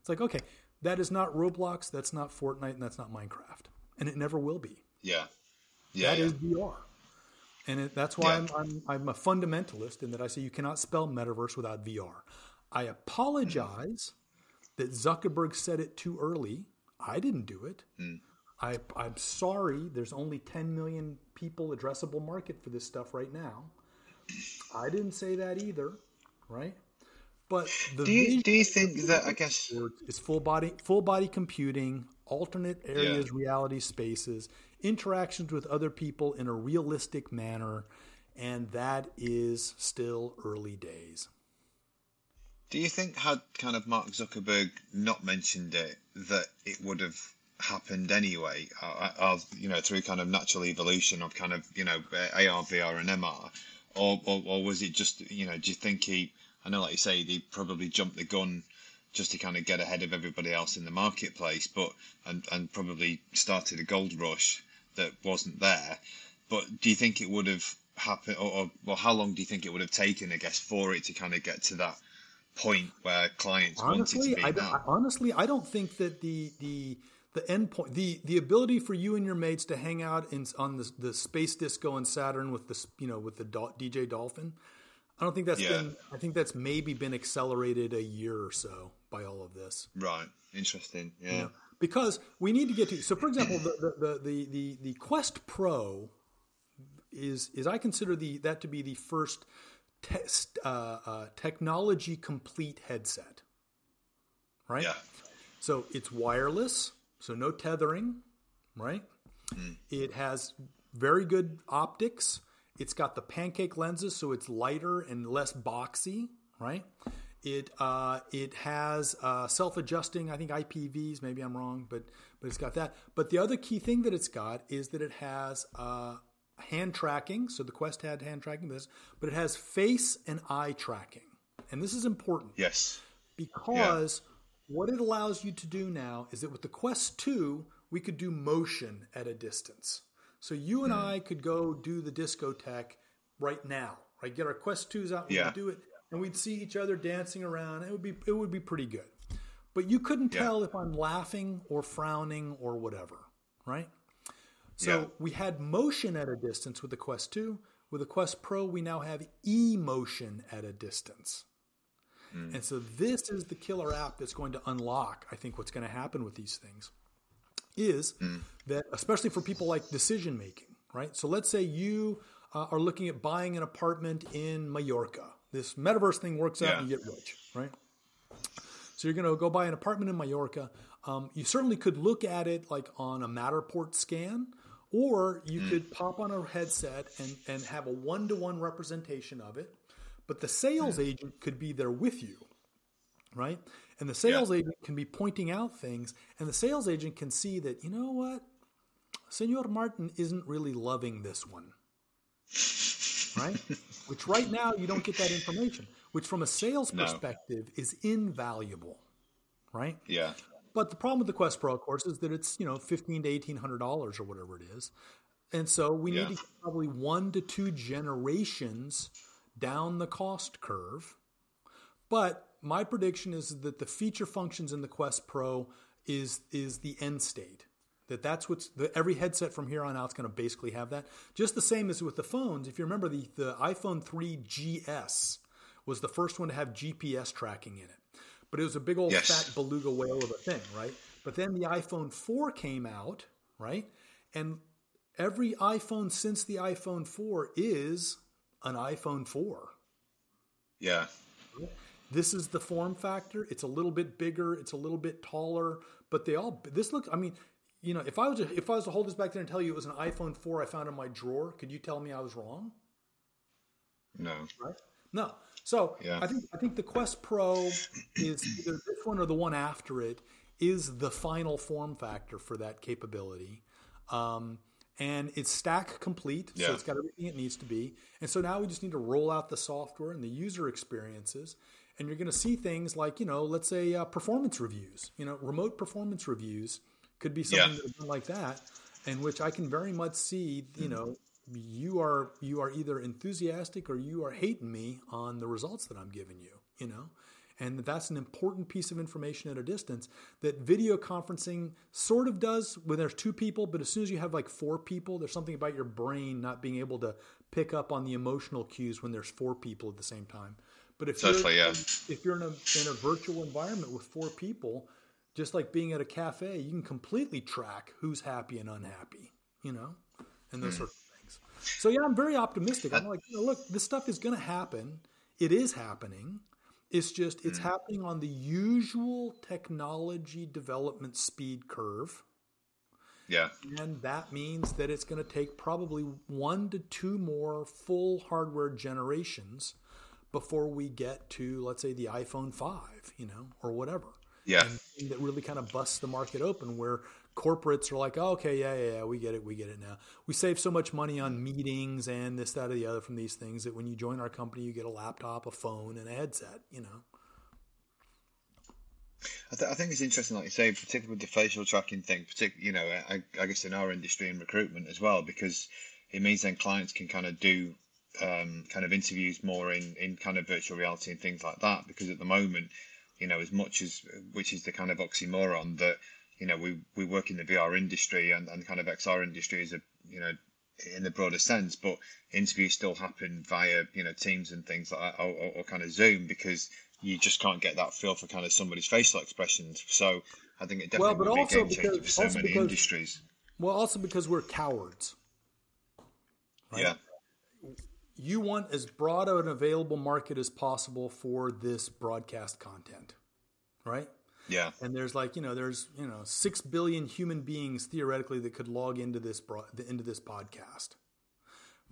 It's like okay, that is not Roblox, that's not Fortnite, and that's not Minecraft, and it never will be. Yeah. Yeah. That yeah. is VR, and it, that's why Yeah. I'm, I'm I'm a fundamentalist in that I say you cannot spell metaverse without VR. I apologize that Zuckerberg said it too early. I didn't do it. Hmm. I, I'm sorry. There's only 10 million people addressable market for this stuff right now. I didn't say that either, right? But the Do you do you think that I guess is full body full body computing, alternate areas, reality spaces, interactions with other people in a realistic manner, and that is still early days. do you think had kind of Mark Zuckerberg not mentioned it that it would have happened anyway, uh, of you know through kind of natural evolution of kind of you know AR, VR, and MR, or, or or was it just you know do you think he? I know, like you say, he probably jumped the gun just to kind of get ahead of everybody else in the marketplace, but and and probably started a gold rush that wasn't there. But do you think it would have happened, or, or well, how long do you think it would have taken, I guess, for it to kind of get to that point where clients honestly, wanted to be I now? honestly, I don't think that the the the end point, the the ability for you and your mates to hang out in on the the space disco and Saturn with the you know with the Dol- DJ Dolphin, I don't think that's Yeah. been. I think that's maybe been accelerated a year or so by all of this. Right, interesting. Yeah, you know, because we need to get to. So, for example, the the the the, the, the Quest Pro is is I consider the that to be the first test uh, uh, technology complete headset. Right. yeah, So it's wireless, so no tethering, right? Hmm. It has very good optics. It's got the pancake lenses, so it's lighter and less boxy, right? It uh, it has uh, self-adjusting, I think IPDs. Maybe I'm wrong, but but it's got that. But the other key thing that it's got is that it has uh, hand tracking. So the Quest had hand tracking, this, but it has face and eye tracking, and this is important yes, because what it allows you to do now is that with the Quest 2, we could do motion at a distance. So you and hmm. I could go do the discotheque right now, right? Get our Quest 2s out, we Yeah. do it, and we'd see each other dancing around. It would be it would be pretty good. But you couldn't Yeah. tell if I'm laughing or frowning or whatever, right? So Yeah. we had motion at a distance with the Quest 2. With the Quest Pro, we now have emotion at a distance. And so this is the killer app that's going to unlock, I think, what's going to happen with these things is that, especially for people like decision making, right? So let's say you uh, are looking at buying an apartment in Mallorca. This metaverse thing works out Yeah. and you get rich, right? So you're going to go buy an apartment in Mallorca. Um, you certainly could look at it like on a Matterport scan, Or you mm. could pop on a headset and, and have a one to one representation of it, but the sales mm. agent could be there with you, right? And the sales yeah. agent can be pointing out things, and the sales agent can see that, you know what? Senor Martyn isn't really loving this one. Right? which right now you don't get that information, which from a sales no. perspective is invaluable. Right? Yeah. But the problem with the Quest Pro, of course, is that it's, you know, fifteen to eighteen hundred dollars or whatever it is. And so we yeah. need to get probably one to two generations down the cost curve. But my prediction is that the feature functions in the Quest Pro is is the end state. That that's what's the, every headset from here on out is going to basically have that. Just the same as with the phones. If you remember, the the iPhone 3 GS was the first one to have GPS tracking in it, but it was a big old yes. fat beluga whale of a thing, right? But then the iPhone 4 came out, right? And every iPhone since the iPhone 4 is an iPhone 4. Yeah. This is the form factor. It's a little bit bigger. It's a little bit taller, but they all. This looks. I mean, you know, if I was to, if I was to hold this back there and tell you it was an iPhone 4 I found in my drawer, could you tell me I was wrong? No. Right? No. So yeah. I think I think the Quest Pro is either this one or the one after it is the final form factor for that capability. Um, and it's stack complete, yeah. so it's got everything it needs to be. And so now we just need to roll out the software and the user experiences and you're going to see things like you know let's say uh, performance reviews you know remote performance reviews could be something yeah. like that in which i can very much see you know you are you are either enthusiastic or you are hating me on the results that i'm giving you you know and that's an important piece of information at a distance that video conferencing sort of does when there's two people but as soon as you have like four people there's something about your brain not being able to pick up on the emotional cues when there's four people at the same time but if you're, yeah. if you're in a in a virtual environment with four people, just like being at a cafe, you can completely track who's happy and unhappy, you know, and those mm. sorts of things. So yeah, I'm very optimistic. I'm like, you know, look, this stuff is going to happen. It is happening. It's just it's mm. happening on the usual technology development speed curve. Yeah. And that means that it's going to take probably one to two more full hardware generations before we get to let's say the iPhone 5, you know, or whatever. Yeah. And that really kind of busts the market open where corporates are like, oh, okay, yeah, yeah, yeah, we get it, we get it now. We save so much money on meetings and this, that, or the other from these things that when you join our company, you get a laptop, a phone, and a headset, you know. I, th- I think it's interesting, like you say, particularly with the facial tracking thing, particularly, you know, I, I guess in our industry and recruitment as well, because it means then clients can kind of do um, kind of interviews more in, in kind of virtual reality and things like that. Because at the moment, you know, as much as which is the kind of oxymoron that you know we, we work in the VR industry and, and kind of XR industry is a you know in the broader sense, but interviews still happen via you know Teams and things like that, or, or, or kind of Zoom because you just can't get that feel for kind of somebody's facial expressions. So I think it definitely well, would be a game changer for so many because, industries. Well, also because we're cowards. Right? Yeah you want as broad an available market as possible for this broadcast content, right? Yeah. And there's like you know there's you know six billion human beings theoretically that could log into this broad, into this podcast.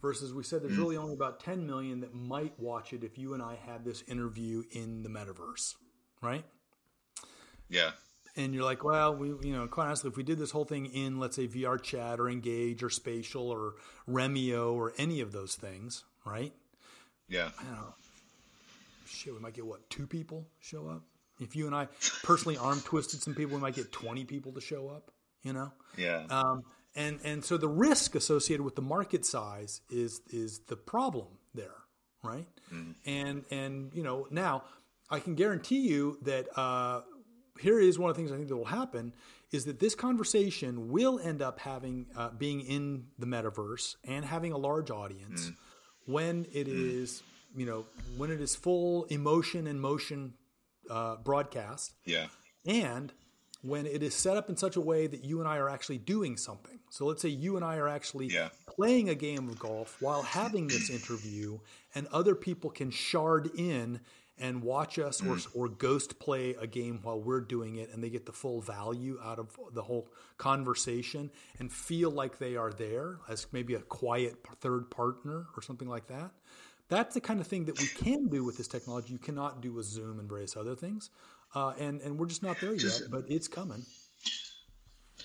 Versus we said there's mm. really only about 10 million that might watch it if you and I had this interview in the metaverse, right? Yeah. And you're like, well, we, you know, quite honestly, if we did this whole thing in, let's say, VR chat or Engage or Spatial or Remio or any of those things, right? Yeah. I don't know. Shit, we might get what two people show up. If you and I personally arm twisted some people, we might get twenty people to show up. You know. Yeah. Um, and and so the risk associated with the market size is is the problem there, right? Mm. And and you know now I can guarantee you that uh, here is one of the things I think that will happen is that this conversation will end up having uh, being in the metaverse and having a large audience. Mm when it mm. is you know when it is full emotion and motion uh, broadcast. Yeah. And when it is set up in such a way that you and I are actually doing something. So let's say you and I are actually yeah. playing a game of golf while having this interview, and other people can shard in and watch us or, Mm. or ghost play a game while we're doing it and they get the full value out of the whole conversation and feel like they are there as maybe a quiet third partner or something like that that's the kind of thing that we can do with this technology you cannot do with zoom and various other things uh, and and we're just not there yet but it's coming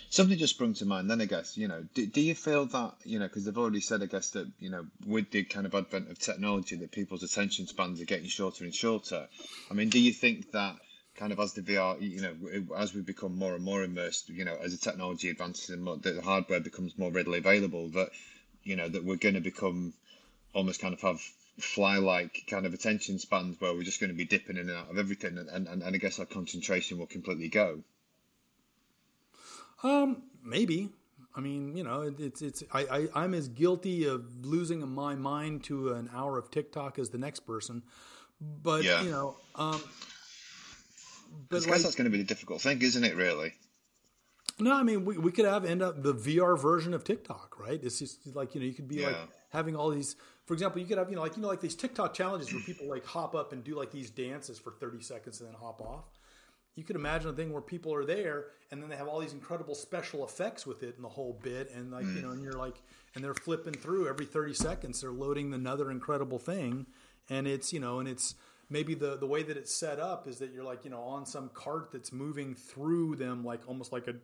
Something just sprung to mind. Then I guess you know, do, do you feel that you know because they've already said I guess that you know with the kind of advent of technology that people's attention spans are getting shorter and shorter. I mean, do you think that kind of as the VR, you know, as we become more and more immersed, you know, as the technology advances and more, the hardware becomes more readily available, that you know that we're going to become almost kind of have fly-like kind of attention spans where we're just going to be dipping in and out of everything, and and, and I guess our concentration will completely go. Um, maybe. I mean, you know, it, it's it's I, I I'm as guilty of losing my mind to an hour of TikTok as the next person, but Yeah. you know, um, I but guess like, that's going to be the difficult thing, isn't it? Really. no, I mean, we, we could have end up the VR version of TikTok, right? It's just like you know, you could be like Yeah. Having all these. For example, you could have you know like you know like these TikTok challenges where people like hop up and do like these dances for thirty seconds and then hop off. You could imagine a thing where people are there and then they have all these incredible special effects with it and the whole bit and like you mm. know and you're like and they're flipping through every 30 seconds they're loading another incredible thing and it's you know and it's maybe the the way that it's set up is that you're like you know on some cart that's moving through them like almost like a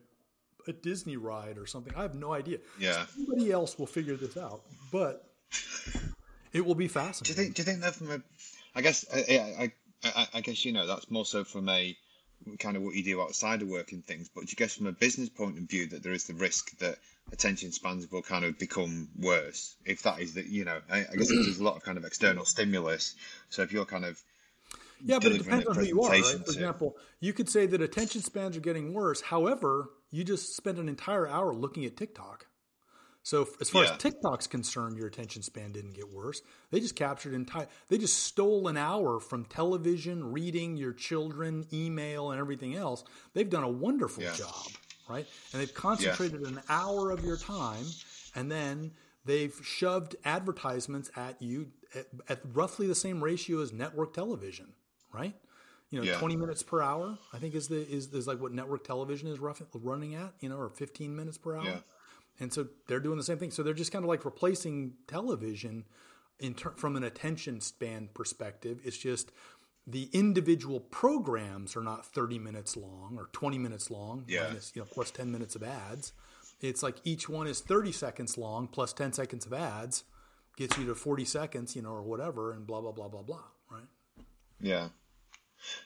a Disney ride or something. I have no idea. Yeah. Somebody else will figure this out, but it will be fascinating. Do you think? Do you think that from a? I guess. Uh, I, I, I, I guess you know that's more so from a kind of what you do outside of work and things. But do you guess from a business point of view that there is the risk that attention spans will kind of become worse if that is that you know I, I guess there's a lot of kind of external stimulus. So if you're kind of Yeah, but it depends on who you are, right? For example, you could say that attention spans are getting worse. However, you just spent an entire hour looking at TikTok. So as far Yeah. as TikTok's concerned, your attention span didn't get worse. They just captured entire. They just stole an hour from television, reading, your children, email, and everything else. They've done a wonderful Yeah. job, right? And they've concentrated an hour of your time, and then they've shoved advertisements at you at, at roughly the same ratio as network television, right? You know, Yeah. twenty minutes per hour. I think is the is, is like what network television is rough, running at. You know, or fifteen minutes per hour. Yeah. And so they're doing the same thing. So they're just kind of like replacing television in ter- from an attention span perspective. It's just the individual programs are not 30 minutes long or 20 minutes long, Yeah. minus, you know, plus 10 minutes of ads. It's like each one is 30 seconds long plus 10 seconds of ads gets you to 40 seconds, you know, or whatever, and blah, blah, blah, blah, blah, right? Yeah.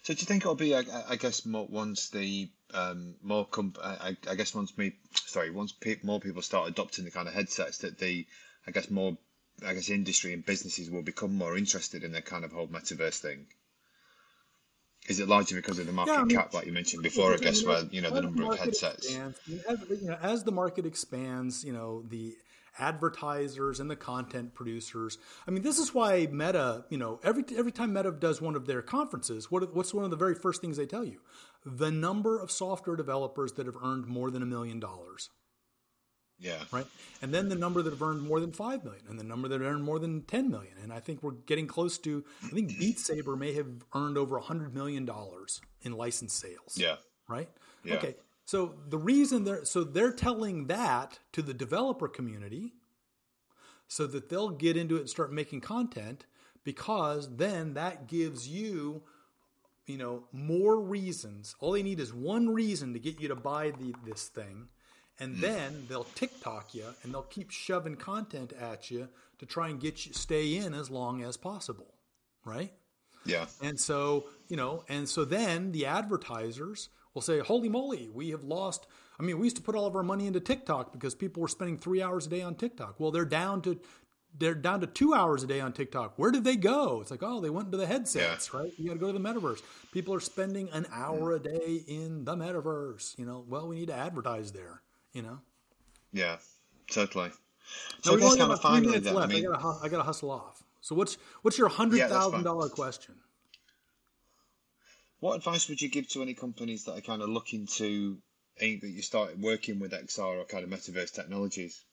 So do you think it'll be? I, I guess more once the um, more comp- I, I guess once me sorry once pe- more people start adopting the kind of headsets that the I guess more I guess industry and businesses will become more interested in the kind of whole metaverse thing. Is it largely because of the market I mean- cap, like you mentioned before? I guess where you know the number of headsets. expands, as, you know, as the market expands, you know, the advertisers and the content producers. I mean, this is why Meta, you know, every every time Meta does one of their conferences, what what's one of the very first things they tell you? The number of software developers that have earned more than a million dollars Yeah. right? And then the number that have earned more than five million, and the number that earned more than ten million. And I think we're getting close to. I think Beat Saber may have earned over a hundred million dollars in license sales. Yeah. Right. Yeah. Okay. So the reason they're so they're telling that to the developer community, so that they'll get into it and start making content, because then that gives you you know more reasons. All they need is one reason to get you to buy the, this thing and hmm. then they'll tiktok you and they'll keep shoving content at you to try and get you stay in as long as possible right? Yeah. and so you know and so then the advertisers will say holy moly we have lost i mean we used to put all of our money into tiktok because people were spending three hours a day on tiktok well they're down to they're down to two hours a day on TikTok. Where did they go? It's like, oh, they went into the headsets, right? You got to go to the metaverse. People are spending an hour a day in the metaverse. You know, well, we need to advertise there. You know, Yeah. Totally. So I we've only got kind of about three minutes I left. I, mean, gotta, hu- I gotta hustle off. So what's what's your hundred thousand yeah, thousand dollar question? What advice would you give to any companies that are kind of looking to that you start working with XR or kind of metaverse technologies?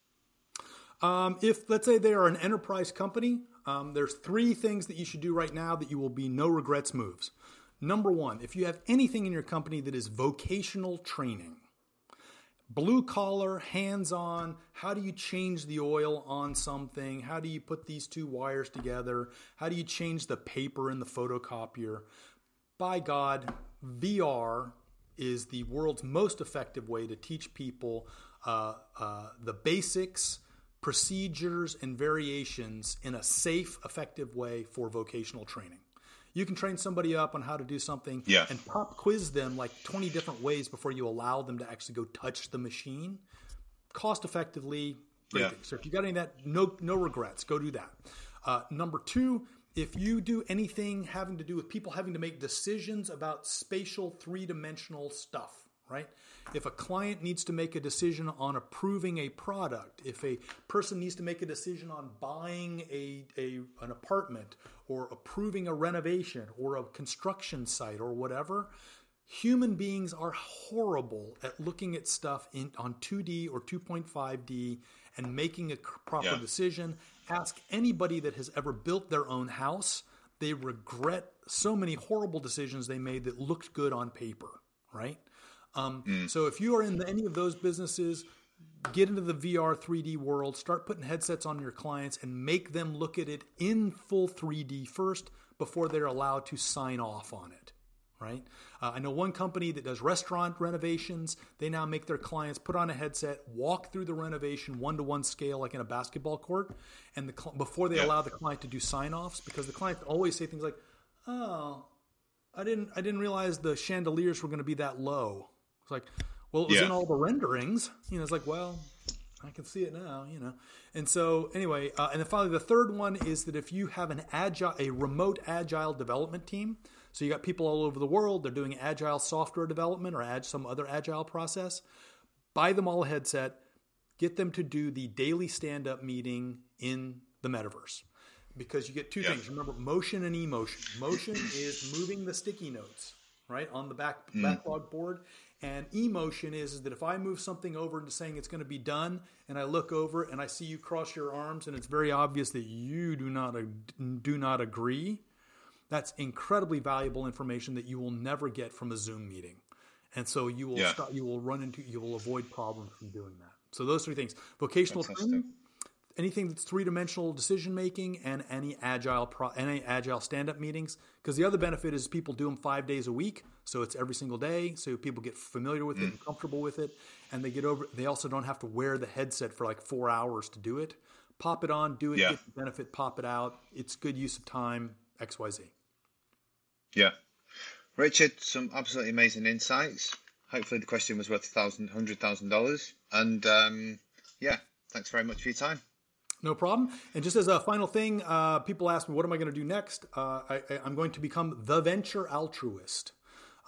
Um, if let's say they are an enterprise company, um, there's three things that you should do right now that you will be no regrets moves. Number one, if you have anything in your company that is vocational training, blue collar, hands on, how do you change the oil on something? How do you put these two wires together? How do you change the paper in the photocopier? By God, VR is the world's most effective way to teach people uh, uh, the basics, procedures, and variations in a safe, effective way for vocational training. You can train somebody up on how to do something yeah. and pop quiz them like 20 different ways before you allow them to actually go touch the machine. Cost effectively, yeah. So if you got any of that, no no regrets. Go do that. Uh, number two, if you do anything having to do with people having to make decisions about spatial three dimensional stuff, right? If a client needs to make a decision on approving a product, if a person needs to make a decision on buying a, a an apartment or approving a renovation or a construction site or whatever, human beings are horrible at looking at stuff in on 2D or 2.5D and making a proper yeah. decision. Ask anybody that has ever built their own house. They regret so many horrible decisions they made that looked good on paper, right? Um, mm. So if you are in any of those businesses, get into the VR 3D world, start putting headsets on your clients, and make them look at it in full 3D first before they're allowed to sign off on it. Right? Uh, I know one company that does restaurant renovations. They now make their clients put on a headset, walk through the renovation one to one scale, like in a basketball court, and the cl- before they yeah. allow the client to do sign offs, because the client always say things like, "Oh, I didn't, I didn't realize the chandeliers were going to be that low." It's like, well, it was yeah. in all the renderings. You know, it's like, well, I can see it now, you know. And so, anyway, uh, and then finally, the third one is that if you have an agile, a remote agile development team, so you got people all over the world, they're doing agile software development or add some other agile process, buy them all a headset, get them to do the daily stand up meeting in the metaverse. Because you get two yeah. things. Remember, motion and emotion. Motion is moving the sticky notes, right, on the back mm. backlog board and emotion is, is that if I move something over into saying it's going to be done, and I look over and I see you cross your arms, and it's very obvious that you do not do not agree, that's incredibly valuable information that you will never get from a Zoom meeting, and so you will yeah. start, you will run into you will avoid problems from doing that. So those three things: vocational Fantastic. training, anything that's three dimensional decision making and any agile pro, any agile stand up meetings. Because the other benefit is people do them five days a week, so it's every single day. So people get familiar with mm. it, comfortable with it, and they get over. They also don't have to wear the headset for like four hours to do it. Pop it on, do it, yeah. get the benefit, pop it out. It's good use of time. X Y Z. Yeah, Richard, some absolutely amazing insights. Hopefully, the question was worth a thousand, hundred thousand dollars, and um, yeah, thanks very much for your time. No problem. And just as a final thing, uh, people ask me, what am I going to do next? Uh, I, am going to become the venture altruist.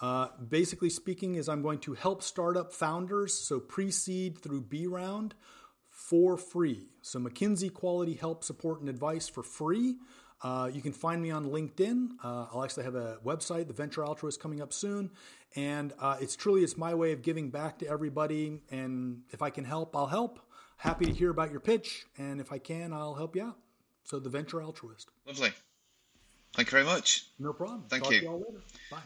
Uh, basically speaking, is I'm going to help startup founders, so pre-seed through B round, for free. So McKinsey quality help, support, and advice for free. Uh, you can find me on LinkedIn. Uh, I'll actually have a website, The Venture Altruist, coming up soon. And uh, it's truly it's my way of giving back to everybody. And if I can help, I'll help happy to hear about your pitch, and if I can, I'll help you out. So, the venture altruist. Lovely. Thank you very much. No problem. Thank Talk you. Bye.